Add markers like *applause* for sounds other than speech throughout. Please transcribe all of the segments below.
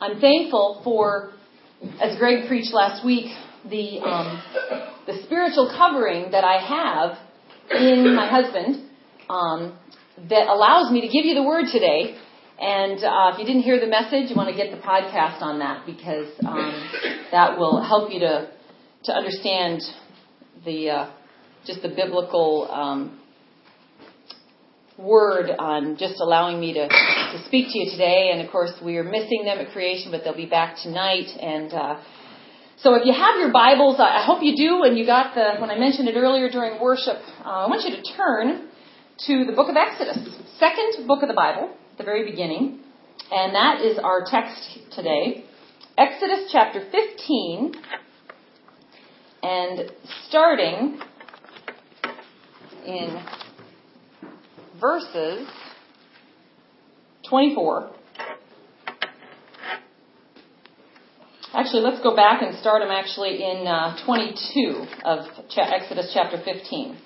I'm thankful for, as Greg preached last week, the um, the spiritual covering that I have in my husband um, that allows me to give you the word today. And uh, if you didn't hear the message, you want to get the podcast on that because um, that will help you to to understand the uh, just the biblical um, word on just allowing me to, to speak to you today. And of course, we are missing them at creation, but they'll be back tonight. And uh, so, if you have your Bibles, I hope you do. And you got the when I mentioned it earlier during worship, uh, I want you to turn to the book of Exodus, second book of the Bible, at the very beginning, and that is our text today. Exodus chapter 15, and starting in verses 24. Actually, let's go back and start them actually in uh, 22 of Exodus chapter 15.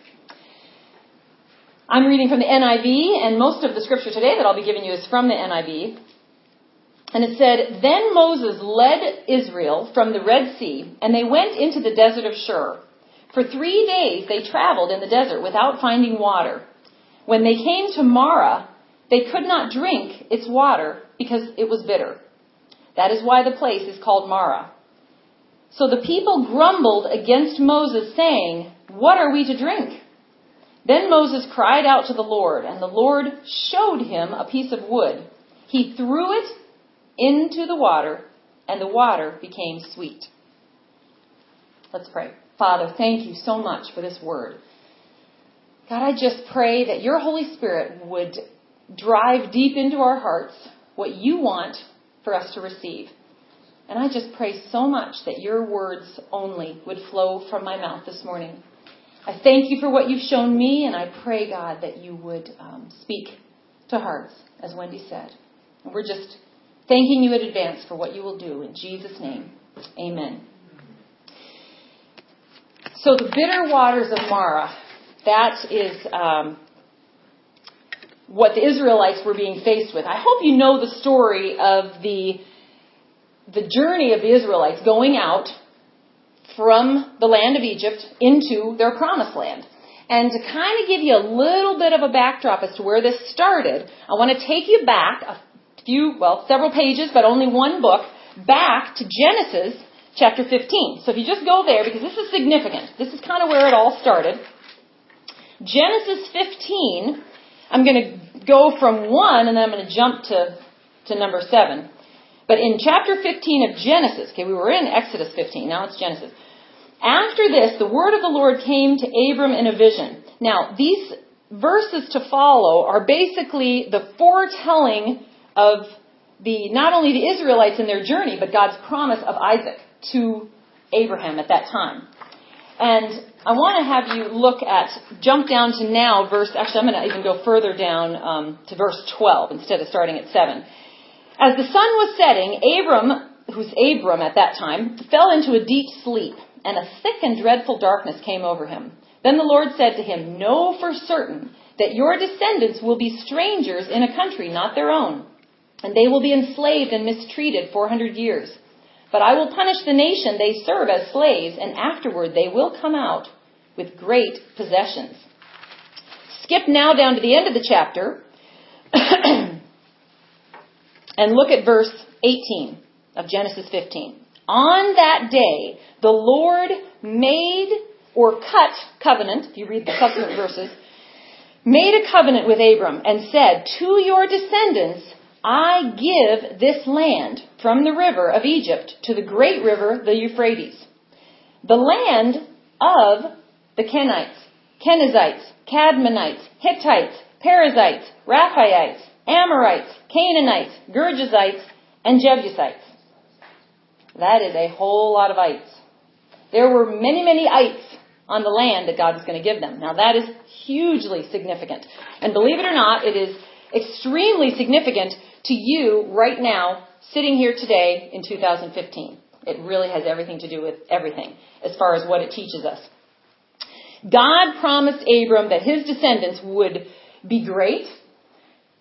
I'm reading from the NIV, and most of the scripture today that I'll be giving you is from the NIV. And it said, Then Moses led Israel from the Red Sea, and they went into the desert of Shur. For three days they traveled in the desert without finding water. When they came to Marah, they could not drink its water because it was bitter. That is why the place is called Marah. So the people grumbled against Moses, saying, What are we to drink? Then Moses cried out to the Lord, and the Lord showed him a piece of wood. He threw it into the water, and the water became sweet. Let's pray. Father, thank you so much for this word. God, I just pray that your Holy Spirit would drive deep into our hearts what you want for us to receive. And I just pray so much that your words only would flow from my mouth this morning. I thank you for what you've shown me, and I pray, God, that you would um, speak to hearts, as Wendy said. And we're just thanking you in advance for what you will do. In Jesus' name, amen. So, the bitter waters of Marah, that is um, what the Israelites were being faced with. I hope you know the story of the the journey of the Israelites going out from the land of Egypt into their promised land. And to kind of give you a little bit of a backdrop as to where this started, I want to take you back a few, well, several pages, but only one book, back to Genesis chapter 15. So if you just go there, because this is significant, this is kind of where it all started. Genesis 15, I'm going to go from 1 and then I'm going to jump to, to number 7. But in chapter 15 of Genesis, okay, we were in Exodus 15, now it's Genesis. After this, the word of the Lord came to Abram in a vision. Now, these verses to follow are basically the foretelling of the not only the Israelites in their journey, but God's promise of Isaac to Abraham at that time. And I want to have you look at, jump down to now, verse, actually, I'm going to even go further down um, to verse 12 instead of starting at 7. As the sun was setting, Abram, who's Abram at that time, fell into a deep sleep, and a thick and dreadful darkness came over him. Then the Lord said to him, Know for certain that your descendants will be strangers in a country not their own, and they will be enslaved and mistreated 400 years. But I will punish the nation they serve as slaves, and afterward they will come out with great possessions. Skip now down to the end of the chapter *clears throat* and look at verse 18 of Genesis 15. On that day, the Lord made or cut covenant, if you read the subsequent verses, made a covenant with Abram and said, To your descendants I give this land from the river of Egypt to the great river, the Euphrates, the land of the Kenites, Kenizzites, Cadmonites, Hittites, Perizzites, Rephaites, Amorites, Canaanites, Girgashites, and Jebusites. That is a whole lot of ites. There were many, many ites on the land that God was going to give them. Now that is hugely significant. And believe it or not, it is extremely significant to you right now, sitting here today in 2015. It really has everything to do with everything as far as what it teaches us. God promised Abram that his descendants would be great,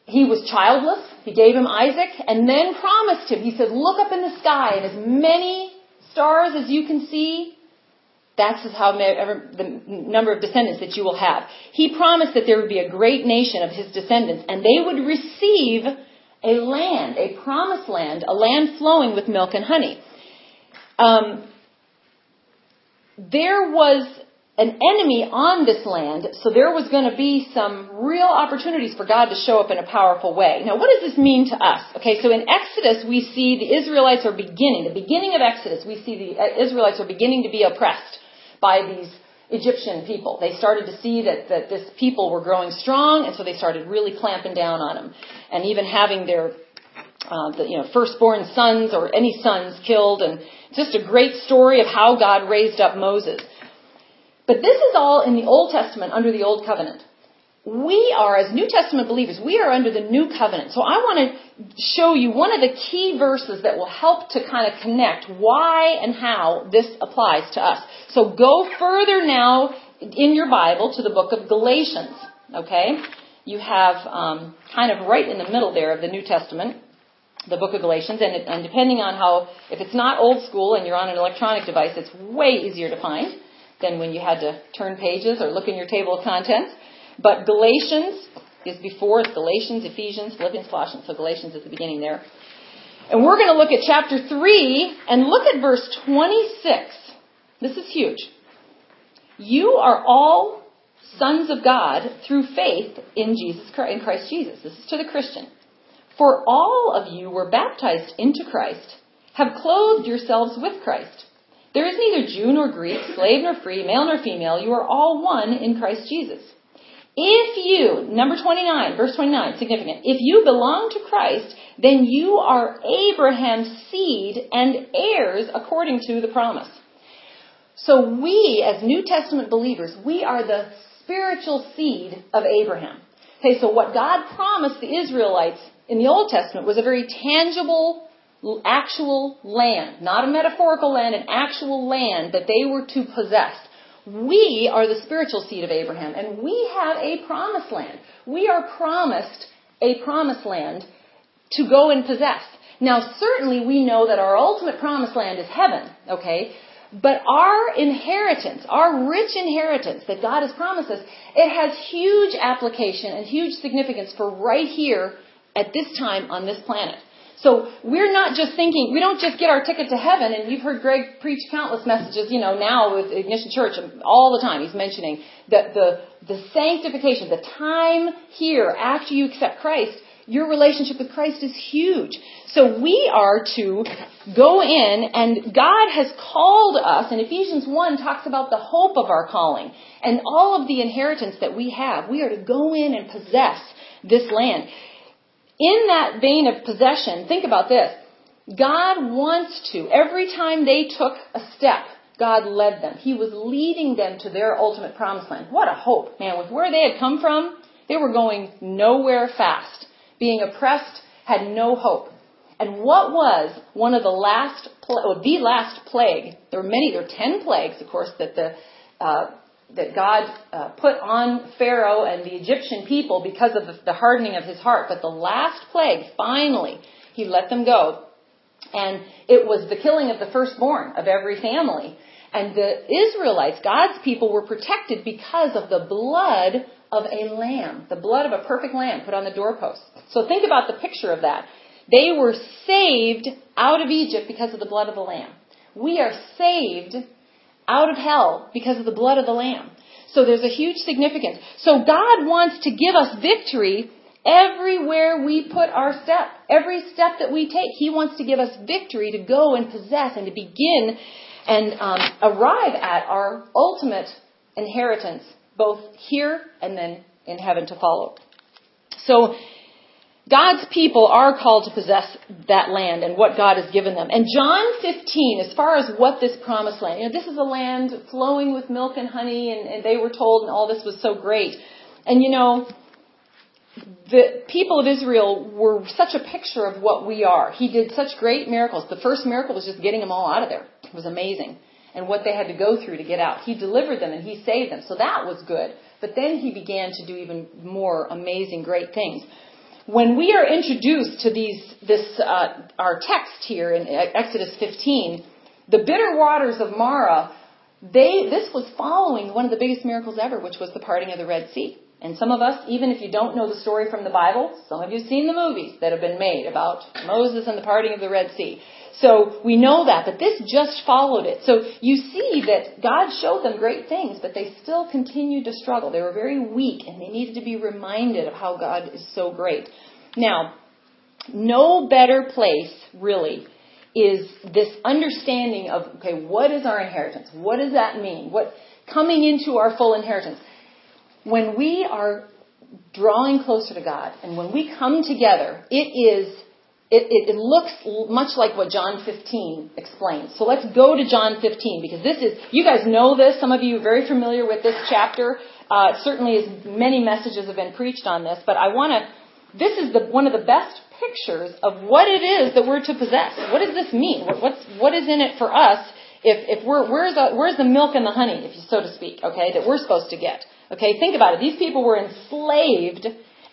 he was childless. He gave him Isaac and then promised him. He said, Look up in the sky and as many stars as you can see, that's how the number of descendants that you will have. He promised that there would be a great nation of his descendants and they would receive a land, a promised land, a land flowing with milk and honey. Um, there was an enemy on this land, so there was going to be some real opportunities for God to show up in a powerful way. Now, what does this mean to us? Okay, so in Exodus, we see the Israelites are beginning, the beginning of Exodus, we see the uh, Israelites are beginning to be oppressed by these Egyptian people. They started to see that, that this people were growing strong, and so they started really clamping down on them, and even having their uh, the, you know, firstborn sons or any sons killed, and just a great story of how God raised up Moses. But this is all in the Old Testament under the Old Covenant. We are, as New Testament believers, we are under the New Covenant. So I want to show you one of the key verses that will help to kind of connect why and how this applies to us. So go further now in your Bible to the book of Galatians. Okay? You have um, kind of right in the middle there of the New Testament, the book of Galatians, and, and depending on how, if it's not old school and you're on an electronic device, it's way easier to find than when you had to turn pages or look in your table of contents. But Galatians is before, it's Galatians, Ephesians, Philippians, Colossians. So Galatians is the beginning there. And we're going to look at chapter 3 and look at verse 26. This is huge. You are all sons of God through faith in Jesus Christ, in Christ Jesus. This is to the Christian. For all of you were baptized into Christ, have clothed yourselves with Christ. There is neither Jew nor Greek, slave nor free, male nor female. You are all one in Christ Jesus. If you, number 29, verse 29, significant. If you belong to Christ, then you are Abraham's seed and heirs according to the promise. So we, as New Testament believers, we are the spiritual seed of Abraham. Okay, so what God promised the Israelites in the Old Testament was a very tangible actual land, not a metaphorical land, an actual land that they were to possess. We are the spiritual seed of Abraham, and we have a promised land. We are promised a promised land to go and possess. Now, certainly we know that our ultimate promised land is heaven, okay? But our inheritance, our rich inheritance that God has promised us, it has huge application and huge significance for right here at this time on this planet. So we're not just thinking, we don't just get our ticket to heaven, and you've heard Greg preach countless messages, you know, now with Ignition Church all the time. He's mentioning that the, the sanctification, the time here after you accept Christ, your relationship with Christ is huge. So we are to go in, and God has called us, and Ephesians 1 talks about the hope of our calling and all of the inheritance that we have. We are to go in and possess this land in that vein of possession, think about this. God wants to, every time they took a step, God led them. He was leading them to their ultimate promised land. What a hope, man. With where they had come from, they were going nowhere fast. Being oppressed, had no hope. And what was one of the last, or the last plague? There were many, there were ten plagues, of course, that the uh, that God uh, put on Pharaoh and the Egyptian people because of the, the hardening of his heart. But the last plague, finally, he let them go. And it was the killing of the firstborn of every family. And the Israelites, God's people, were protected because of the blood of a lamb, the blood of a perfect lamb put on the doorpost. So think about the picture of that. They were saved out of Egypt because of the blood of the lamb. We are saved out of hell because of the blood of the Lamb. So there's a huge significance. So God wants to give us victory everywhere we put our step. Every step that we take, He wants to give us victory to go and possess and to begin and um, arrive at our ultimate inheritance, both here and then in heaven to follow. So God's people are called to possess that land and what God has given them. And John 15, as far as what this promised land, you know, this is a land flowing with milk and honey, and, and they were told, and all this was so great. And you know, the people of Israel were such a picture of what we are. He did such great miracles. The first miracle was just getting them all out of there. It was amazing. And what they had to go through to get out. He delivered them and he saved them. So that was good. But then he began to do even more amazing, great things. When we are introduced to these, this, uh, our text here in Exodus 15, the bitter waters of Marah, they, this was following one of the biggest miracles ever, which was the parting of the Red Sea. And some of us, even if you don't know the story from the Bible, some of you have seen the movies that have been made about Moses and the parting of the Red Sea. So we know that, but this just followed it. So you see that God showed them great things, but they still continued to struggle. They were very weak and they needed to be reminded of how God is so great. Now, no better place, really, is this understanding of, okay, what is our inheritance? What does that mean? What, coming into our full inheritance. When we are drawing closer to God and when we come together, it is it, it, it, looks much like what John 15 explains. So let's go to John 15 because this is, you guys know this. Some of you are very familiar with this chapter. Uh, certainly, as many messages have been preached on this, but I want to. This is the, one of the best pictures of what it is that we're to possess. What does this mean? What, what's what is in it for us? If, if we're where's the, where's the milk and the honey, if you so to speak, okay, that we're supposed to get. Okay, think about it. These people were enslaved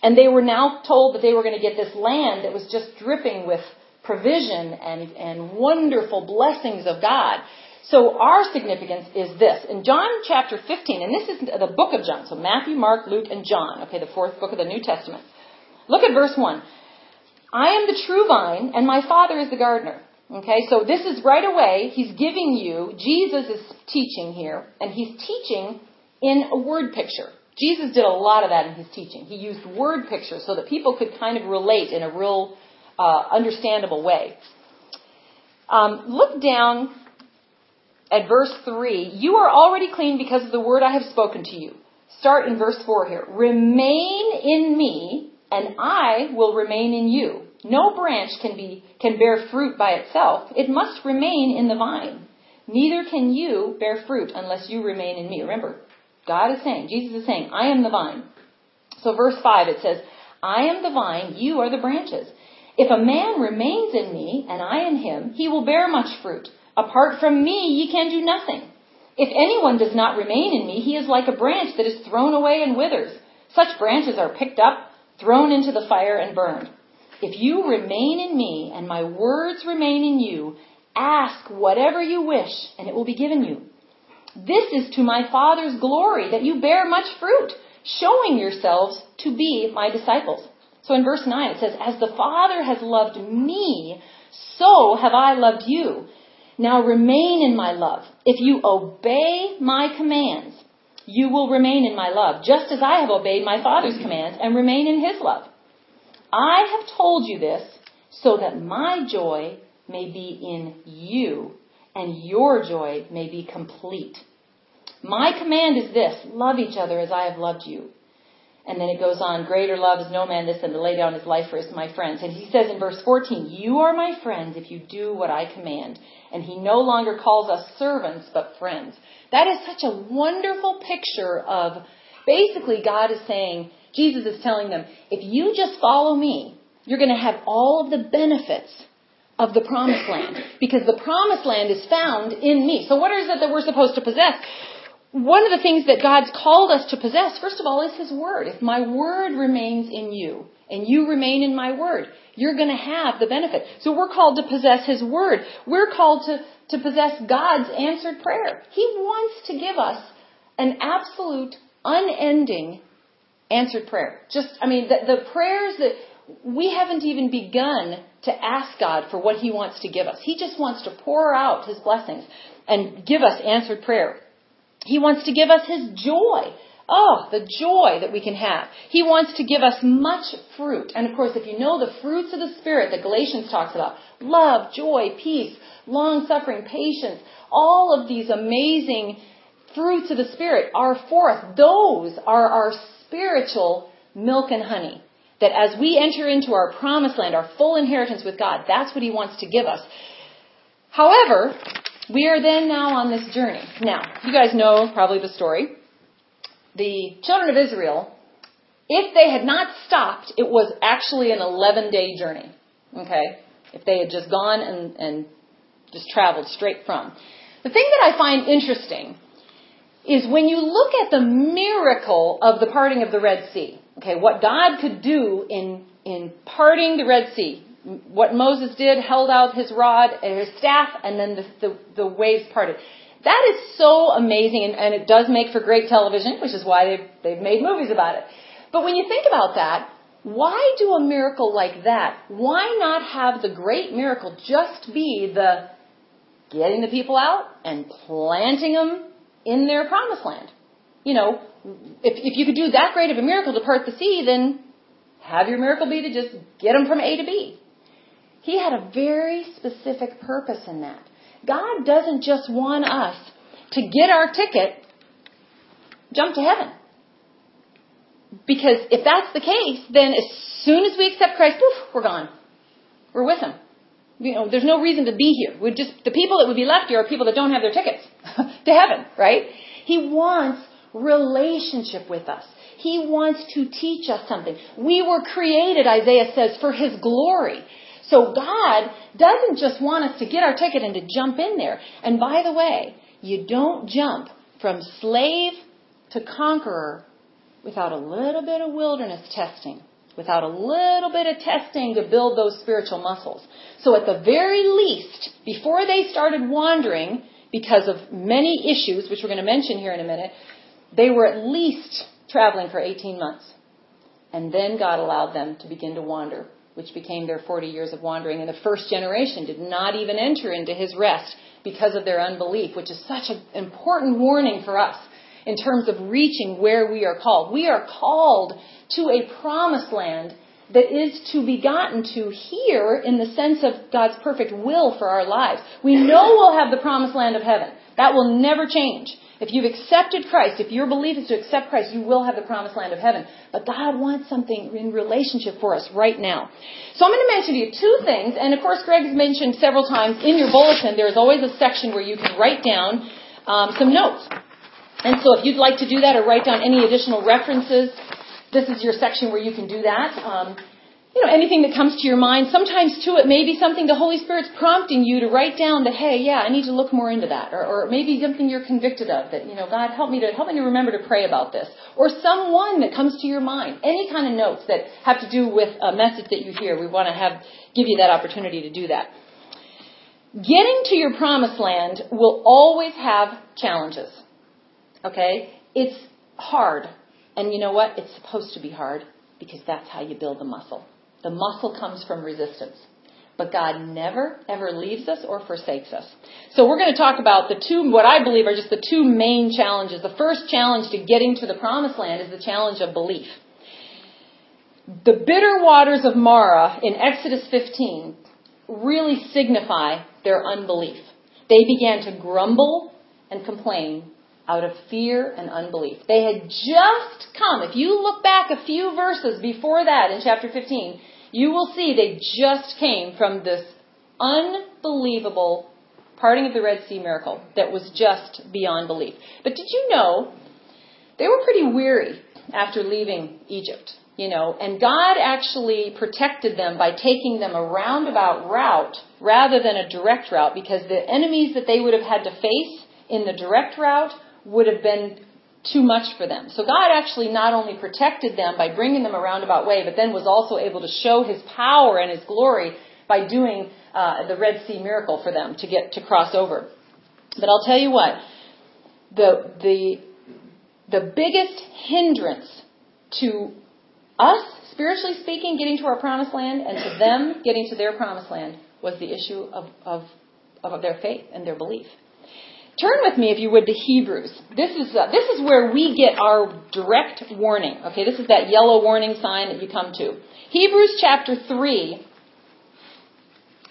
and they were now told that they were going to get this land that was just dripping with provision and, and wonderful blessings of God. So our significance is this. In John chapter 15, and this is the book of John, so Matthew, Mark, Luke, and John, okay, the fourth book of the New Testament. Look at verse 1. I am the true vine, and my Father is the gardener. Okay, so this is right away, he's giving you, Jesus is teaching here, and he's teaching in a word picture. Jesus did a lot of that in his teaching. He used word pictures so that people could kind of relate in a real uh, understandable way. Um, look down at verse 3. You are already clean because of the word I have spoken to you. Start in verse 4 here. Remain in me, and I will remain in you. No branch can be can bear fruit by itself. It must remain in the vine. Neither can you bear fruit unless you remain in me. Remember, God is saying, Jesus is saying, I am the vine. So verse 5 it says, I am the vine, you are the branches. If a man remains in me and I in him, he will bear much fruit. Apart from me, ye can do nothing. If anyone does not remain in me, he is like a branch that is thrown away and withers. Such branches are picked up, thrown into the fire, and burned. If you remain in me and my words remain in you, ask whatever you wish, and it will be given you. This is to my Father's glory that you bear much fruit, showing yourselves to be my disciples. So in verse 9 it says, As the Father has loved me, so have I loved you. Now remain in my love. If you obey my commands, you will remain in my love, just as I have obeyed my Father's commands and remain in his love. I have told you this so that my joy may be in you and your joy may be complete. My command is this love each other as I have loved you. And then it goes on, greater love is no man this than to lay down his life for his my friends. And he says in verse 14, You are my friends if you do what I command. And he no longer calls us servants, but friends. That is such a wonderful picture of basically God is saying, Jesus is telling them, if you just follow me, you're going to have all of the benefits of the promised land because the promised land is found in me. So what is it that we're supposed to possess? One of the things that God's called us to possess, first of all, is His Word. If my Word remains in you and you remain in my Word, you're going to have the benefit. So we're called to possess His Word. We're called to, to possess God's answered prayer. He wants to give us an absolute, unending answered prayer. Just, I mean, the, the prayers that we haven't even begun to ask God for what He wants to give us. He just wants to pour out His blessings and give us answered prayer. He wants to give us His joy. Oh, the joy that we can have. He wants to give us much fruit. And of course, if you know the fruits of the Spirit that Galatians talks about, love, joy, peace, long suffering, patience, all of these amazing fruits of the Spirit are for us. Those are our spiritual milk and honey that as we enter into our promised land, our full inheritance with God, that's what He wants to give us. However, we are then now on this journey. Now, you guys know probably the story. The children of Israel, if they had not stopped, it was actually an 11 day journey. Okay? If they had just gone and, and just traveled straight from. The thing that I find interesting is when you look at the miracle of the parting of the Red Sea. Okay, what God could do in, in parting the Red Sea. What Moses did, held out his rod, and his staff, and then the, the, the waves parted. That is so amazing, and, and, it does make for great television, which is why they've, they've made movies about it. But when you think about that, why do a miracle like that? Why not have the great miracle just be the getting the people out and planting them in their promised land? You know, if, if you could do that great of a miracle to part the sea, then have your miracle be to just get them from A to B. He had a very specific purpose in that. God doesn't just want us to get our ticket, jump to heaven. Because if that's the case, then as soon as we accept Christ, poof, we're gone. We're with Him. You know, there's no reason to be here. We just the people that would be left here are people that don't have their tickets *laughs* to heaven, right? He wants relationship with us. He wants to teach us something. We were created, Isaiah says, for His glory. So God doesn't just want us to get our ticket and to jump in there. And by the way, you don't jump from slave to conqueror without a little bit of wilderness testing, without a little bit of testing to build those spiritual muscles. So at the very least, before they started wandering, because of many issues, which we're going to mention here in a minute, they were at least traveling for 18 months. And then God allowed them to begin to wander, which became their 40 years of wandering. And the first generation did not even enter into his rest because of their unbelief, which is such an important warning for us in terms of reaching where we are called. We are called to a promised land that is to be gotten to here in the sense of God's perfect will for our lives. We know we'll have the promised land of heaven. That will never change. If you've accepted Christ, if your belief is to accept Christ, you will have the promised land of heaven. But God wants something in relationship for us right now. So I'm going to mention to you two things, and of course Greg has mentioned several times in your bulletin, there's always a section where you can write down um, some notes. And so if you'd like to do that or write down any additional references, this is your section where you can do that. Um, you know, anything that comes to your mind. Sometimes, too, it may be something the Holy Spirit's prompting you to write down that, hey, yeah, I need to look more into that. Or, or maybe something you're convicted of that, you know, God, help me to, help me to remember to pray about this. Or someone that comes to your mind. Any kind of notes that have to do with a message that you hear. We want to have, give you that opportunity to do that. Getting to your promised land will always have challenges. Okay? It's hard. And you know what? It's supposed to be hard because that's how you build the muscle. The muscle comes from resistance. But God never, ever leaves us or forsakes us. So we're going to talk about the two, what I believe are just the two main challenges. The first challenge to getting to the promised land is the challenge of belief. The bitter waters of Marah in Exodus 15 really signify their unbelief. They began to grumble and complain out of fear and unbelief. They had just come. If you look back a few verses before that in chapter 15, you will see they just came from this unbelievable parting of the Red Sea miracle that was just beyond belief. But did you know they were pretty weary after leaving Egypt? You know, and God actually protected them by taking them a roundabout route rather than a direct route because the enemies that they would have had to face in the direct route would have been too much for them. So God actually not only protected them by bringing them a roundabout way, but then was also able to show His power and His glory by doing uh, the Red Sea miracle for them to get to cross over. But I'll tell you what, the the the biggest hindrance to us, spiritually speaking, getting to our promised land, and to them getting to their promised land was the issue of, of, of their faith and their belief. Turn with me, if you would, to Hebrews. This is uh, this is where we get our direct warning. Okay, this is that yellow warning sign that you come to. Hebrews chapter three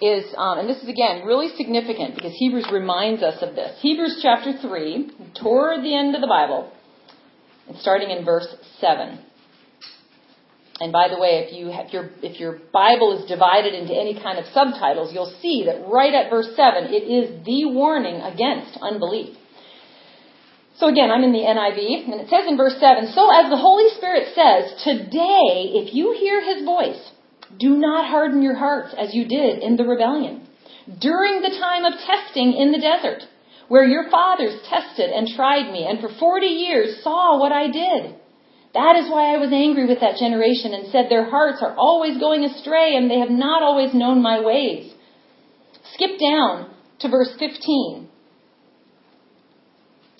is, um, and this is again really significant because Hebrews reminds us of this. Hebrews chapter three, toward the end of the Bible, and starting in verse seven. And by the way, if you your if your Bible is divided into any kind of subtitles, you'll see that right at verse 7 it is the warning against unbelief. So again, I'm in the NIV, and it says in verse 7, So as the Holy Spirit says, Today, if you hear his voice, do not harden your hearts as you did in the rebellion, during the time of testing in the desert, where your fathers tested and tried me, and for forty years saw what I did. That is why I was angry with that generation and said, Their hearts are always going astray, and they have not always known my ways. Skip down to verse 15.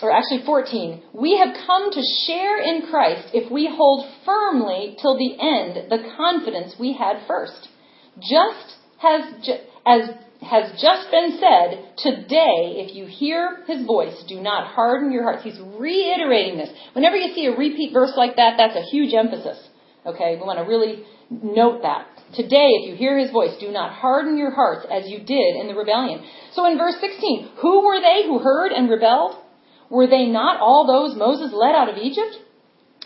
Or actually 14. We have come to share in Christ if we hold firmly till the end the confidence we had first. Just as, as has just been said, today, if you hear his voice, do not harden your hearts. He's reiterating this. Whenever you see a repeat verse like that, that's a huge emphasis. Okay, we want to really note that. Today, if you hear his voice, do not harden your hearts as you did in the rebellion. So in verse 16, who were they who heard and rebelled? Were they not all those Moses led out of Egypt?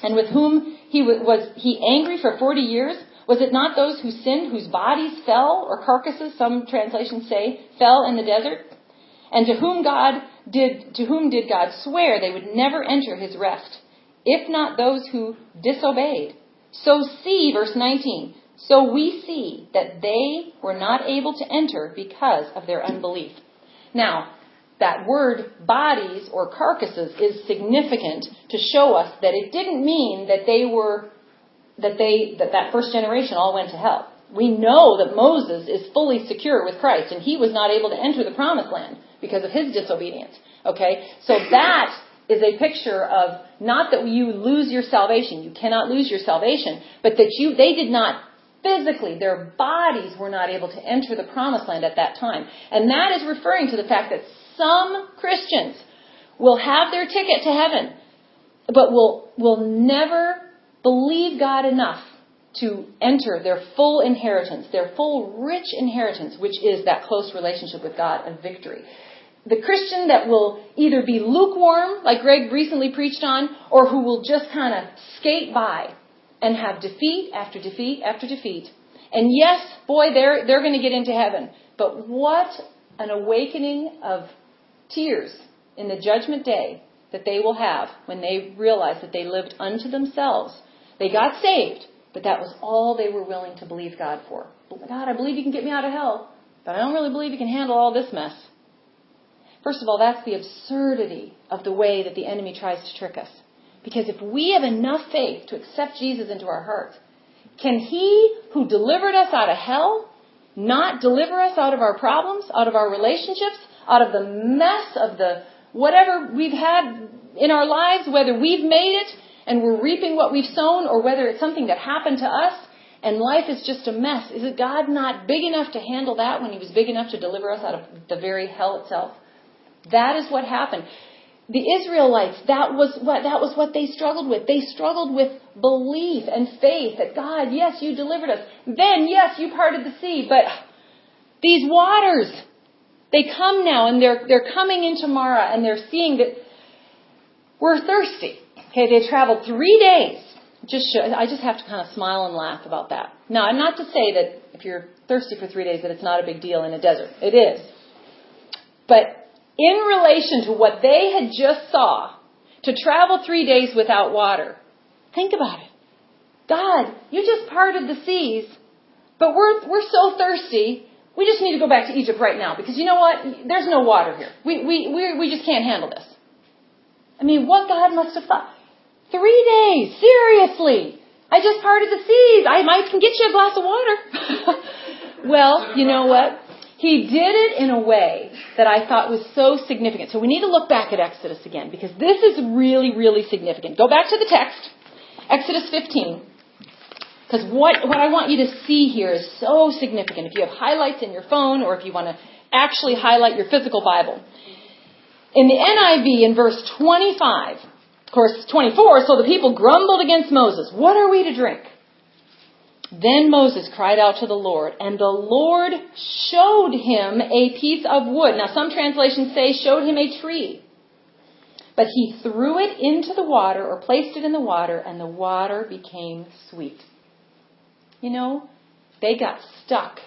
And with whom he was he angry for 40 years? Was it not those who sinned, whose bodies fell, or carcasses, some translations say, fell in the desert? And to whom God did, to whom did God swear they would never enter his rest, if not those who disobeyed? So see, verse 19, so we see that they were not able to enter because of their unbelief. Now, that word bodies or carcasses is significant to show us that it didn't mean that they were that they that that first generation all went to hell. We know that Moses is fully secure with Christ, and he was not able to enter the promised land because of his disobedience. Okay, so that is a picture of not that you lose your salvation. You cannot lose your salvation, but that you they did not physically, their bodies were not able to enter the promised land at that time. And that is referring to the fact that some Christians will have their ticket to heaven, but will will never believe God enough to enter their full inheritance, their full rich inheritance, which is that close relationship with God of victory. The Christian that will either be lukewarm, like Greg recently preached on, or who will just kind of skate by and have defeat after defeat after defeat. And yes, boy, they're, they're going to get into heaven. But what an awakening of tears in the judgment day that they will have when they realize that they lived unto themselves they got saved, but that was all they were willing to believe God for. Oh God, I believe you can get me out of hell, but I don't really believe you can handle all this mess. First of all, that's the absurdity of the way that the enemy tries to trick us. Because if we have enough faith to accept Jesus into our hearts, can He who delivered us out of hell not deliver us out of our problems, out of our relationships, out of the mess of the whatever we've had in our lives, whether we've made it and we're reaping what we've sown, or whether it's something that happened to us and life is just a mess. Is it God not big enough to handle that when He was big enough to deliver us out of the very hell itself? That is what happened. The Israelites, that was what that was what they struggled with. They struggled with belief and faith that God, yes, you delivered us. Then, yes, you parted the sea, but these waters, they come now and they're they're coming into Marah and they're seeing that we're thirsty. Okay, they traveled three days. Just show, I just have to kind of smile and laugh about that. Now, I'm not to say that if you're thirsty for three days that it's not a big deal in a desert. It is. But in relation to what they had just saw, to travel three days without water, think about it. God, you just parted the seas, but we're, we're so thirsty, we just need to go back to Egypt right now because you know what? There's no water here. We, we, we, we just can't handle this. I mean, what God must have thought. Three days, seriously. I just parted the seas. I might can get you a glass of water. *laughs* well, you know what? He did it in a way that I thought was so significant. So we need to look back at Exodus again because this is really, really significant. Go back to the text, Exodus 15. Because what, what I want you to see here is so significant. If you have highlights in your phone or if you want to actually highlight your physical Bible. In the NIV, in verse 25, of course, 24, so the people grumbled against Moses. What are we to drink? Then Moses cried out to the Lord, and the Lord showed him a piece of wood. Now, some translations say showed him a tree. But he threw it into the water, or placed it in the water, and the water became sweet. You know, they got stuck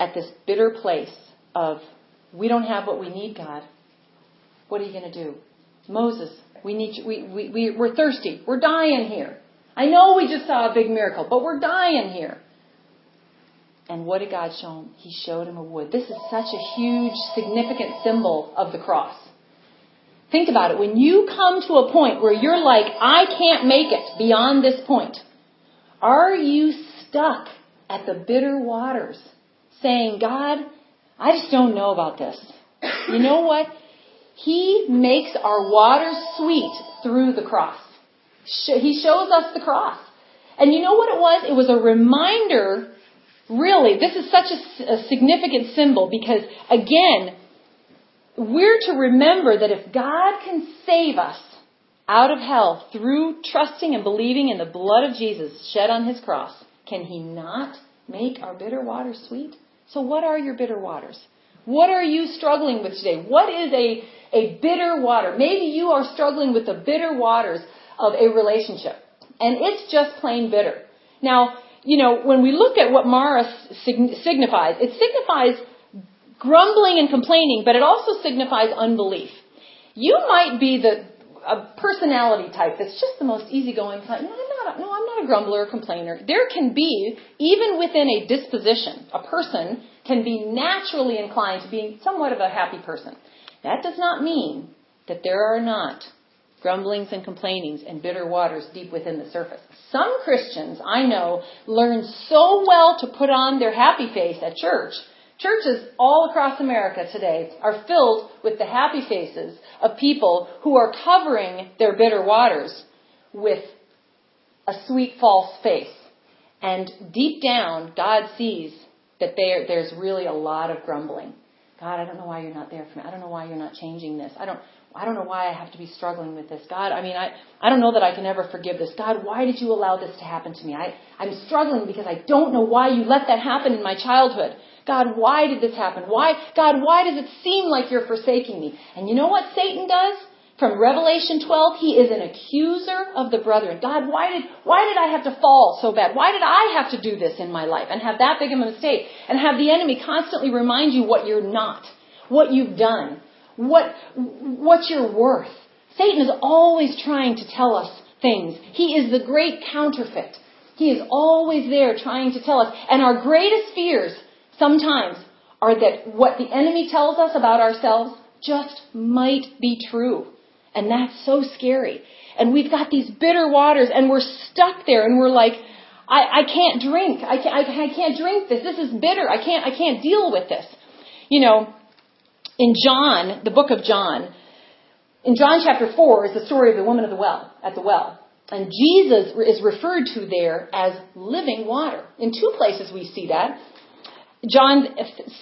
at this bitter place of, we don't have what we need, God. What are you going to do? Moses, we need you, we, we, we, we're thirsty. We're dying here. I know we just saw a big miracle, but we're dying here. And what did God show him? He showed him a wood. This is such a huge, significant symbol of the cross. Think about it. When you come to a point where you're like, I can't make it beyond this point, are you stuck at the bitter waters saying, God, I just don't know about this? You know what? He makes our waters sweet through the cross. He shows us the cross. And you know what it was? It was a reminder, really, this is such a, a significant symbol because, again, we're to remember that if God can save us out of hell through trusting and believing in the blood of Jesus shed on his cross, can he not make our bitter waters sweet? So, what are your bitter waters? What are you struggling with today? What is a, a bitter water? Maybe you are struggling with the bitter waters of a relationship, and it's just plain bitter. Now, you know, when we look at what Marah signifies, it signifies grumbling and complaining, but it also signifies unbelief. You might be the a personality type that's just the most easygoing type. No, I'm not. No, I'm not a grumbler or complainer. There can be, even within a disposition, a person can be naturally inclined to being somewhat of a happy person. That does not mean that there are not grumblings and complainings and bitter waters deep within the surface. Some Christians I know learn so well to put on their happy face at church Churches all across America today are filled with the happy faces of people who are covering their bitter waters with a sweet false face. And deep down, God sees that there, there's really a lot of grumbling. God, I don't know why you're not there for me. I don't know why you're not changing this. I don't, I don't know why I have to be struggling with this. God, I mean, I, I don't know that I can ever forgive this. God, why did you allow this to happen to me? I, I'm struggling because I don't know why you let that happen in my childhood. God, why did this happen? Why, God, why does it seem like you're forsaking me? And you know what Satan does? From Revelation 12, he is an accuser of the brethren. God, why did, why did I have to fall so bad? Why did I have to do this in my life and have that big of a mistake? And have the enemy constantly remind you what you're not, what you've done, what, what you're worth. Satan is always trying to tell us things. He is the great counterfeit. He is always there trying to tell us. And our greatest fears sometimes are that what the enemy tells us about ourselves just might be true. And that's so scary. And we've got these bitter waters and we're stuck there and we're like, I, I can't drink. I can't, I, I can't drink this. This is bitter. I can't, I can't deal with this. You know, in John, the book of John, in John chapter 4 is the story of the woman of the well, at the well. And Jesus is referred to there as living water. In two places we see that. John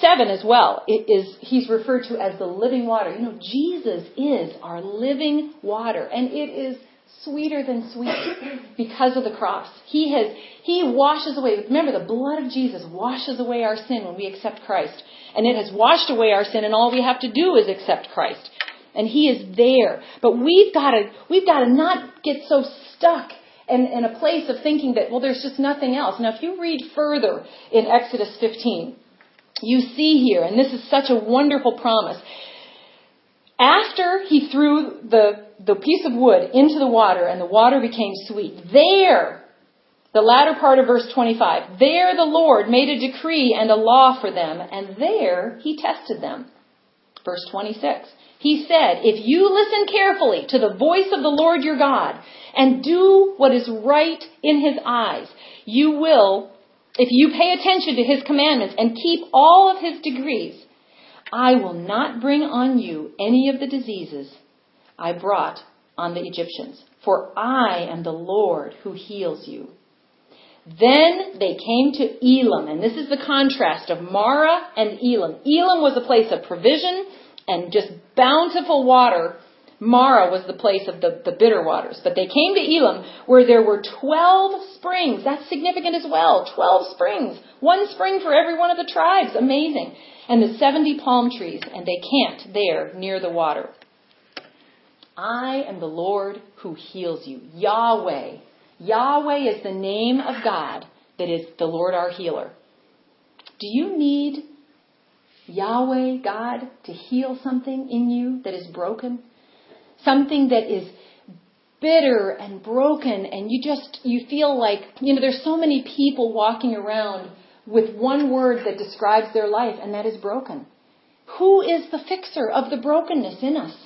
7 as well is he's referred to as the living water. You know, Jesus is our living water and it is sweeter than sweet *clears throat* because of the cross. He has he washes away. Remember the blood of Jesus washes away our sin when we accept Christ. And it has washed away our sin and all we have to do is accept Christ. And he is there. But we've got to we've got to not get so stuck in, in a place of thinking that, well, there's just nothing else. Now, if you read further in Exodus 15, you see here, and this is such a wonderful promise. After he threw the, the piece of wood into the water and the water became sweet, there, the latter part of verse 25, there the Lord made a decree and a law for them, and there he tested them. Verse 26. He said, If you listen carefully to the voice of the Lord your God and do what is right in his eyes, you will, if you pay attention to his commandments and keep all of his decrees, I will not bring on you any of the diseases I brought on the Egyptians, for I am the Lord who heals you. Then they came to Elim, and this is the contrast of Marah and Elim. Elim was a place of provision and just bountiful water. Marah was the place of the, the bitter waters. But they came to Elim where there were 12 springs. That's significant as well. 12 springs. One spring for every one of the tribes. Amazing. And the 70 palm trees. And they camped there near the water. I am the Lord who heals you. Yahweh. Yahweh is the name of God that is the Lord our healer. Do you need Yahweh, God, to heal something in you that is broken, something that is bitter and broken and you just you feel like you know there's so many people walking around with one word that describes their life and that is broken who is the fixer of the brokenness in us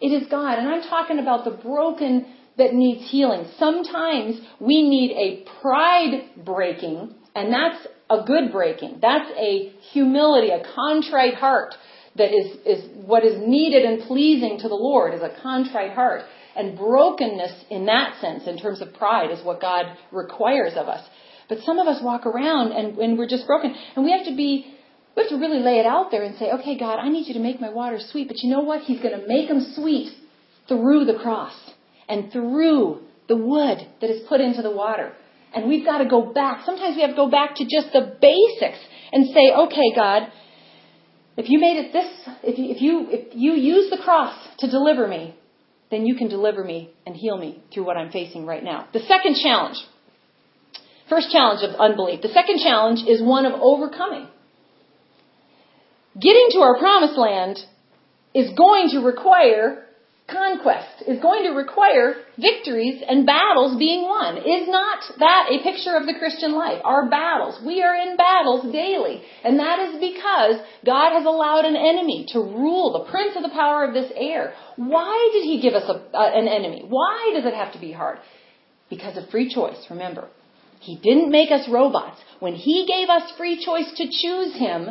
It is God. And I'm talking about the broken that needs healing. Sometimes we need a pride breaking, and that's a good breaking. That's a humility, a contrite heart that is, is what is needed and pleasing to the Lord is a contrite heart. And brokenness in that sense, in terms of pride, is what God requires of us. But some of us walk around and, and we're just broken. And we have to be, we have to really lay it out there and say, okay, God, I need you to make my water sweet. But you know what? He's going to make them sweet through the cross and through the wood that is put into the water. And we've got to go back. Sometimes we have to go back to just the basics and say, okay, God, if you made it this, if you, if you, if you use the cross to deliver me, then you can deliver me and heal me through what I'm facing right now. The second challenge, first challenge of unbelief. The second challenge is one of overcoming. Getting to our promised land is going to require conquest is going to require victories and battles being won. Is not that a picture of the Christian life? Our battles. We are in battles daily. And that is because God has allowed an enemy to rule, the prince of the power of this air. Why did he give us a, an enemy? Why does it have to be hard? Because of free choice, remember. He didn't make us robots. When he gave us free choice to choose him,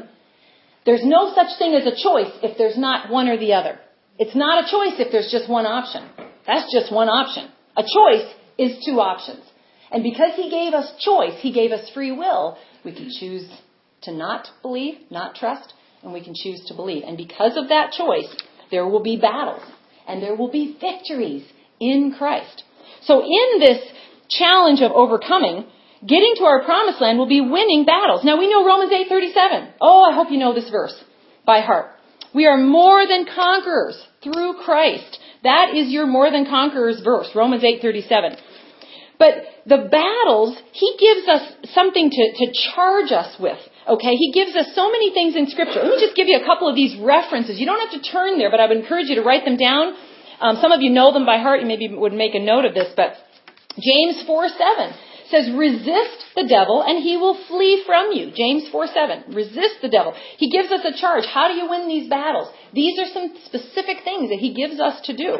there's no such thing as a choice if there's not one or the other. It's not a choice if there's just one option. That's just one option. A choice is two options. And because He gave us choice, He gave us free will, we can choose to not believe, not trust, and we can choose to believe. And because of that choice, there will be battles and there will be victories in Christ. So in this challenge of overcoming, getting to our promised land will be winning battles. Now we know Romans 8:37. Oh, I hope you know this verse by heart. We are more than conquerors through Christ. That is your more than conquerors verse, Romans 8:37. But the battles, he gives us something to, to charge us with. Okay, he gives us so many things in Scripture. Let me just give you a couple of these references. You don't have to turn there, but I would encourage you to write them down. Um, some of you know them by heart. You maybe would make a note of this, but James 4 7 says, resist the devil and he will flee from you. James 4 7. Resist the devil. He gives us a charge. How do you win these battles? These are some specific things that he gives us to do.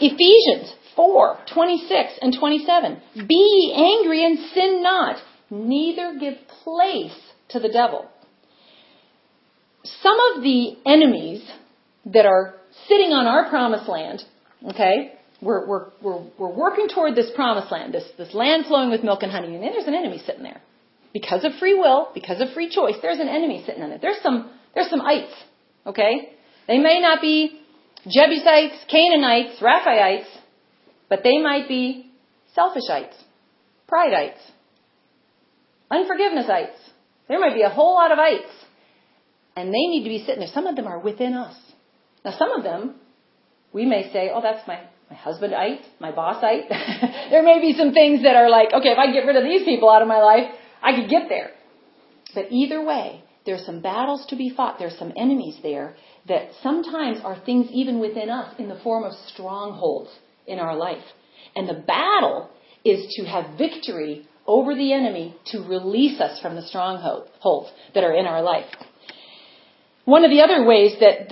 Ephesians 4 26 and 27. Be angry and sin not, neither give place to the devil. Some of the enemies that are sitting on our promised land, okay, we're, we're, we're, we're working toward this promised land, this, this land flowing with milk and honey, and then there's an enemy sitting there. Because of free will, because of free choice, there's an enemy sitting in it. There's some, there's some ites, okay? They may not be Jebusites, Canaanites, Rephaites, but they might be selfishites, prideites, unforgivenessites. There might be a whole lot of ites. And they need to be sitting there. Some of them are within us. Now, some of them, we may say, oh, that's my my husband ite, my boss ite. *laughs* there may be some things that are like, okay, if I get rid of these people out of my life, I could get there. But either way, there's some battles to be fought. There's some enemies there that sometimes are things even within us in the form of strongholds in our life. And the battle is to have victory over the enemy to release us from the strongholds that are in our life. One of the other ways that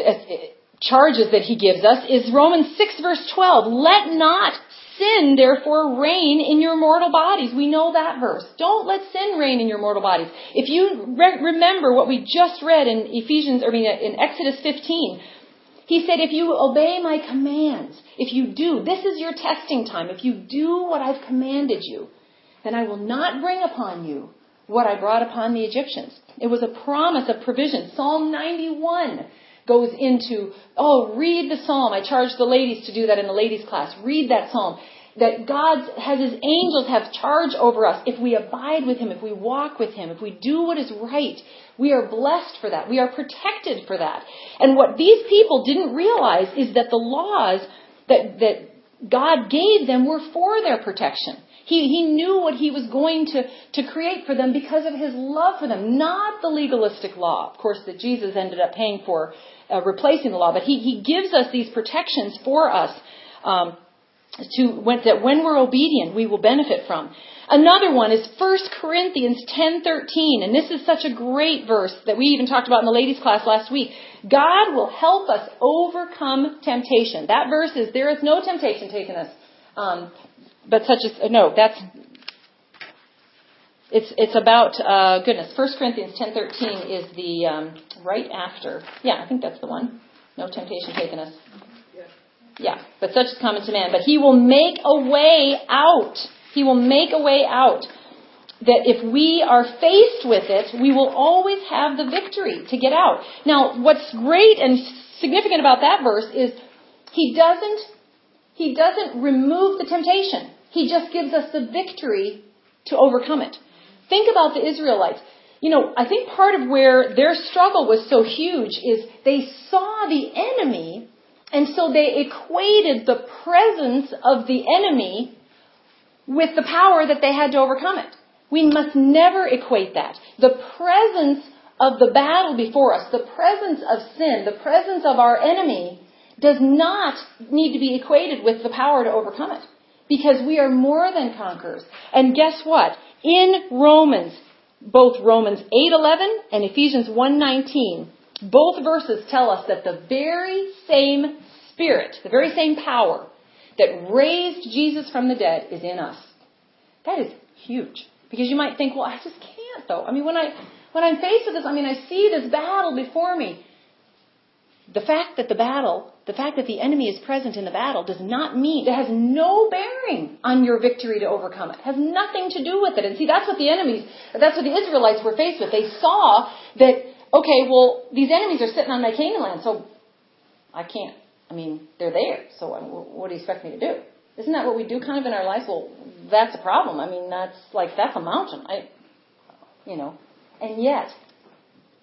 charges that he gives us is Romans 6 verse 12. Let not sin therefore reign in your mortal bodies. We know that verse. Don't let sin reign in your mortal bodies. If you re- remember what we just read in Ephesians, I mean in Exodus 15, he said, if you obey my commands, if you do, this is your testing time. If you do what I've commanded you, then I will not bring upon you what I brought upon the Egyptians. It was a promise of provision. Psalm 91 goes into, oh, read the psalm. I charge the ladies to do that in the ladies class. Read that psalm. That God has His angels have charge over us. If we abide with Him, if we walk with Him, if we do what is right, we are blessed for that. We are protected for that. And what these people didn't realize is that the laws that, that God gave them were for their protection. He, he knew what he was going to, to create for them because of his love for them, not the legalistic law, of course, that Jesus ended up paying for uh, replacing the law, but he, he gives us these protections for us. Um, to when, that when we're obedient, we will benefit from. Another one is 1 Corinthians 10:13, and this is such a great verse that we even talked about in the ladies class last week. God will help us overcome temptation. That verse is there is no temptation taken us, um, but such as no. That's it's it's about uh, goodness. 1 Corinthians 10:13 is the um, right after. Yeah, I think that's the one. No temptation taken us. Yeah, but such is common to man. But he will make a way out. He will make a way out. That if we are faced with it, we will always have the victory to get out. Now, what's great and significant about that verse is he doesn't he doesn't remove the temptation. He just gives us the victory to overcome it. Think about the Israelites. You know, I think part of where their struggle was so huge is they saw the enemy and so they equated the presence of the enemy with the power that they had to overcome it. We must never equate that. The presence of the battle before us, the presence of sin, the presence of our enemy does not need to be equated with the power to overcome it. Because we are more than conquerors. And guess what? In Romans, both Romans 8:11 and Ephesians 1:19, both verses tell us that the very same Spirit, the very same power that raised Jesus from the dead is in us. That is huge. Because you might think, well, I just can't though. I mean, when I when I'm faced with this, I mean, I see this battle before me. The fact that the battle, the fact that the enemy is present in the battle does not mean, it has no bearing on your victory to overcome it. it. has nothing to do with it. And see, that's what the enemies, that's what the Israelites were faced with. They saw that, okay, well, these enemies are sitting on my Canaan land, so I can't. I mean, they're there, so what do you expect me to do? Isn't that what we do kind of in our lives? Well, that's a problem. I mean, that's like, that's a mountain. I, you know. And yet,